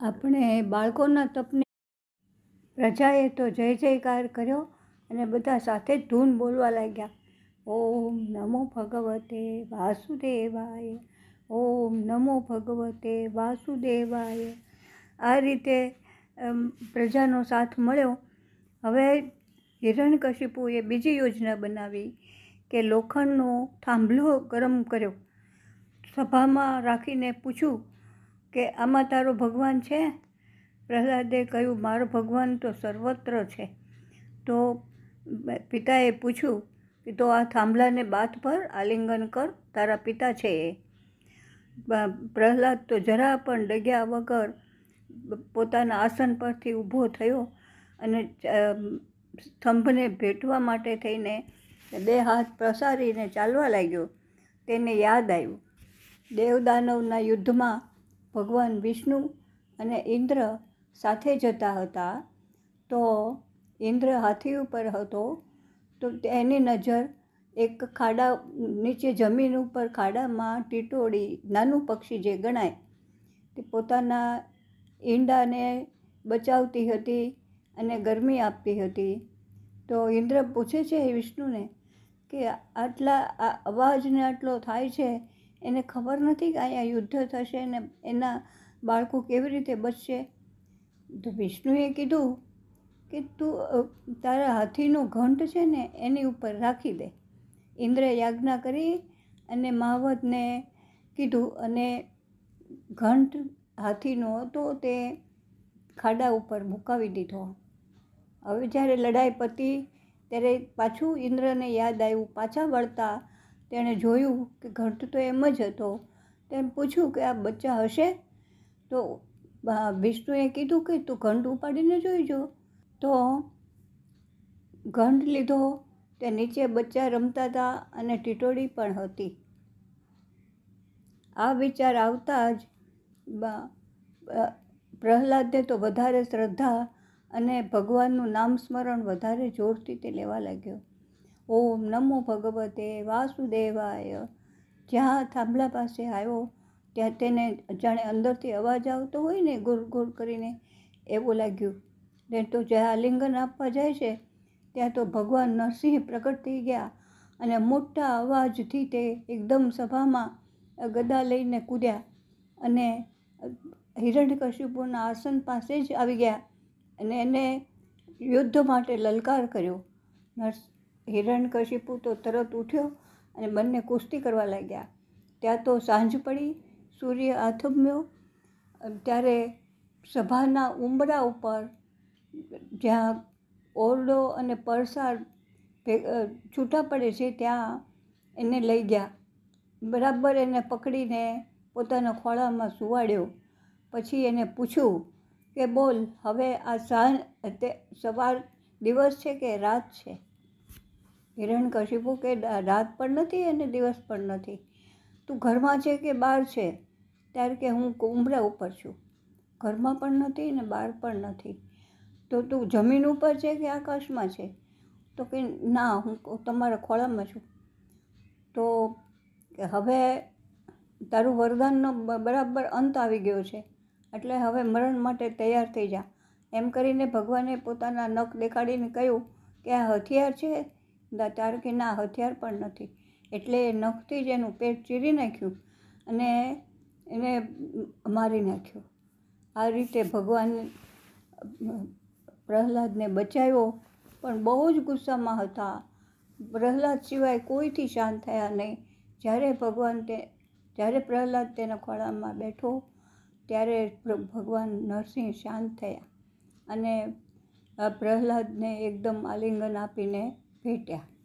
આપણે બાળકોના તપને પ્રજાએ તો જય જયકાર કર્યો અને બધા સાથે ધૂન બોલવા લાગ્યા. ઓમ નમો ભગવતે વાસુદેવાય, ઓમ નમો ભગવતે વાસુદેવાય. આ રીતે પ્રજાનો સાથ મળ્યો. હવે હિરણકશિપુએ બીજી યોજના બનાવી કે લોખંડનો થાંભલો ગરમ કર્યો. સભામાં રાખીને પૂછ્યું કે આમાં તારો ભગવાન છે? પ્રહલાદે કહ્યું, મારો ભગવાન તો સર્વત્ર છે. તો પિતાએ પૂછ્યું કે, તો આ થાંભલાને બાથ પર આલિંગન કર, તારા પિતા છે એ. પ્રહલાદ તો જરા પણ ડગ્યા વગર પોતાના આસન પરથી ઊભો થયો અને સ્તંભને ભેટવા માટે થઈને બે હાથ પ્રસારીને ચાલવા લાગ્યો. તેને યાદ આવ્યું, દેવદાનવના યુદ્ધમાં ભગવાન વિષ્ણુ અને ઇન્દ્ર સાથે જતા હતા, તો ઇન્દ્ર હાથી ઉપર હતો, તો એની નજર એક ખાડા નીચે જમીન ઉપર ખાડામાં ટીટોળી નાનું પક્ષી જે ગણાય, તે પોતાના ઈંડાને બચાવતી હતી અને ગરમી આપતી હતી. તો ઇન્દ્ર પૂછે છે વિષ્ણુને કે આટલા આ અવાજને આટલો થાય છે એને ખબર નથી કે અહીંયા યુદ્ધ થશે ને એના બાળકો કેવી રીતે બચશે? તો વિષ્ણુએ કીધું કે તું તારા હાથીનો ઘંટ છે ને એની ઉપર રાખી દે. ઇન્દ્રે યાજ્ઞા કરી અને મહાવતને કીધું અને ઘંટ હાથીનો હતો તે ખાડા ઉપર મુકાવી દીધો. હવે જ્યારે લડાઈ પતી, ત્યારે પાછું ઇન્દ્રને યાદ આવ્યું, પાછા વળતા તેણે જોયું કે ઘંટ તો એમ જ હતો. તેમ પૂછ્યું કે આ બચ્ચા હશે? તો વિષ્ણુએ કીધું કે તું ઘંટ ઉપાડીને જોઈજો તો ઘંટ લીધો. તે નીચે બચ્ચા રમતા હતા અને ટીટોળી પણ હતી. આ વિચાર આવતા જ પ્રહલાદને તો વધારે શ્રદ્ધા અને ભગવાનનું નામ સ્મરણ વધારે જોરથી તે લેવા લાગ્યો. ઓમ નમો ભગવતે વાસુદેવાય. જ્યાં થાંભલા પાસે આવ્યો, ત્યાં તેને જાણે અંદરથી અવાજ આવતો હોય ને ગુર ગુર કરીને એવું લાગ્યું. ને તો જ્યાં આલિંગન આપવા જાય છે, ત્યાં તો ભગવાન નરસિંહ પ્રગટ થઈ ગયા અને મોટા અવાજથી તે એકદમ સભામાં ગદા લઈને કૂદ્યા અને હિરણ્યકશિપુના આસન પાસે જ આવી ગયા અને એને યુદ્ધ માટે લલકાર કર્યો. નર્સ હિરણ્યકશિપુ તો તરત ઉઠ્યો અને બંને કુસ્તી કરવા લાગ્યા. ત્યાં તો સાંજ પડી, સૂર્ય આથમ્યો. ત્યારે સભાના ઉંબરા ઉપર જ્યાં ઓરડો અને પરસાળ છૂટા પડે છે, ત્યાં એને લઈ ગયા. બરાબર એને પકડીને પોતાના ખોળામાં સુવાડ્યો. પછી એને પૂછ્યું કે બોલ, હવે આ સાંજ સવાર દિવસ છે કે રાત છે? હિરણ્યકશિપુ કે રાત પણ નથી અને દિવસ પણ નથી. તું ઘરમાં છે કે બહાર છે? ત્યારે કે હું ઉંબરા ઉપર છું. ઘરમાં પણ નથી ને બહાર પણ નથી. તો તું જમીન ઉપર છે કે આકાશમાં છે? તો કે ના, હું તમારા ખોળામાં છું. તો હવે તારું વરદાનનો બરાબર અંત આવી ગયો છે. એટલે હવે મરણ માટે તૈયાર થઈ જા. એમ કરીને ભગવાને પોતાના નખ દેખાડીને કહ્યું કે આ હથિયાર છે ત્યારે કે ના, હથિયાર પણ નથી. એટલે એ નખથી જ એનું પેટ ચીરી નાખ્યું અને એને મારી નાખ્યો. આ રીતે ભગવાન પ્રહલાદને બચાવ્યો, પણ બહુ જ ગુસ્સામાં હતા. પ્રહલાદ સિવાય કોઈથી શાંત થયા નહીં. જ્યારે ભગવાન તે, જ્યારે પ્રહલાદ તેના ખોળામાં બેઠો, ત્યારે ભગવાન નરસિંહ શાંત થયા અને પ્રહલાદને એકદમ આલિંગન આપીને ભેટ્યા.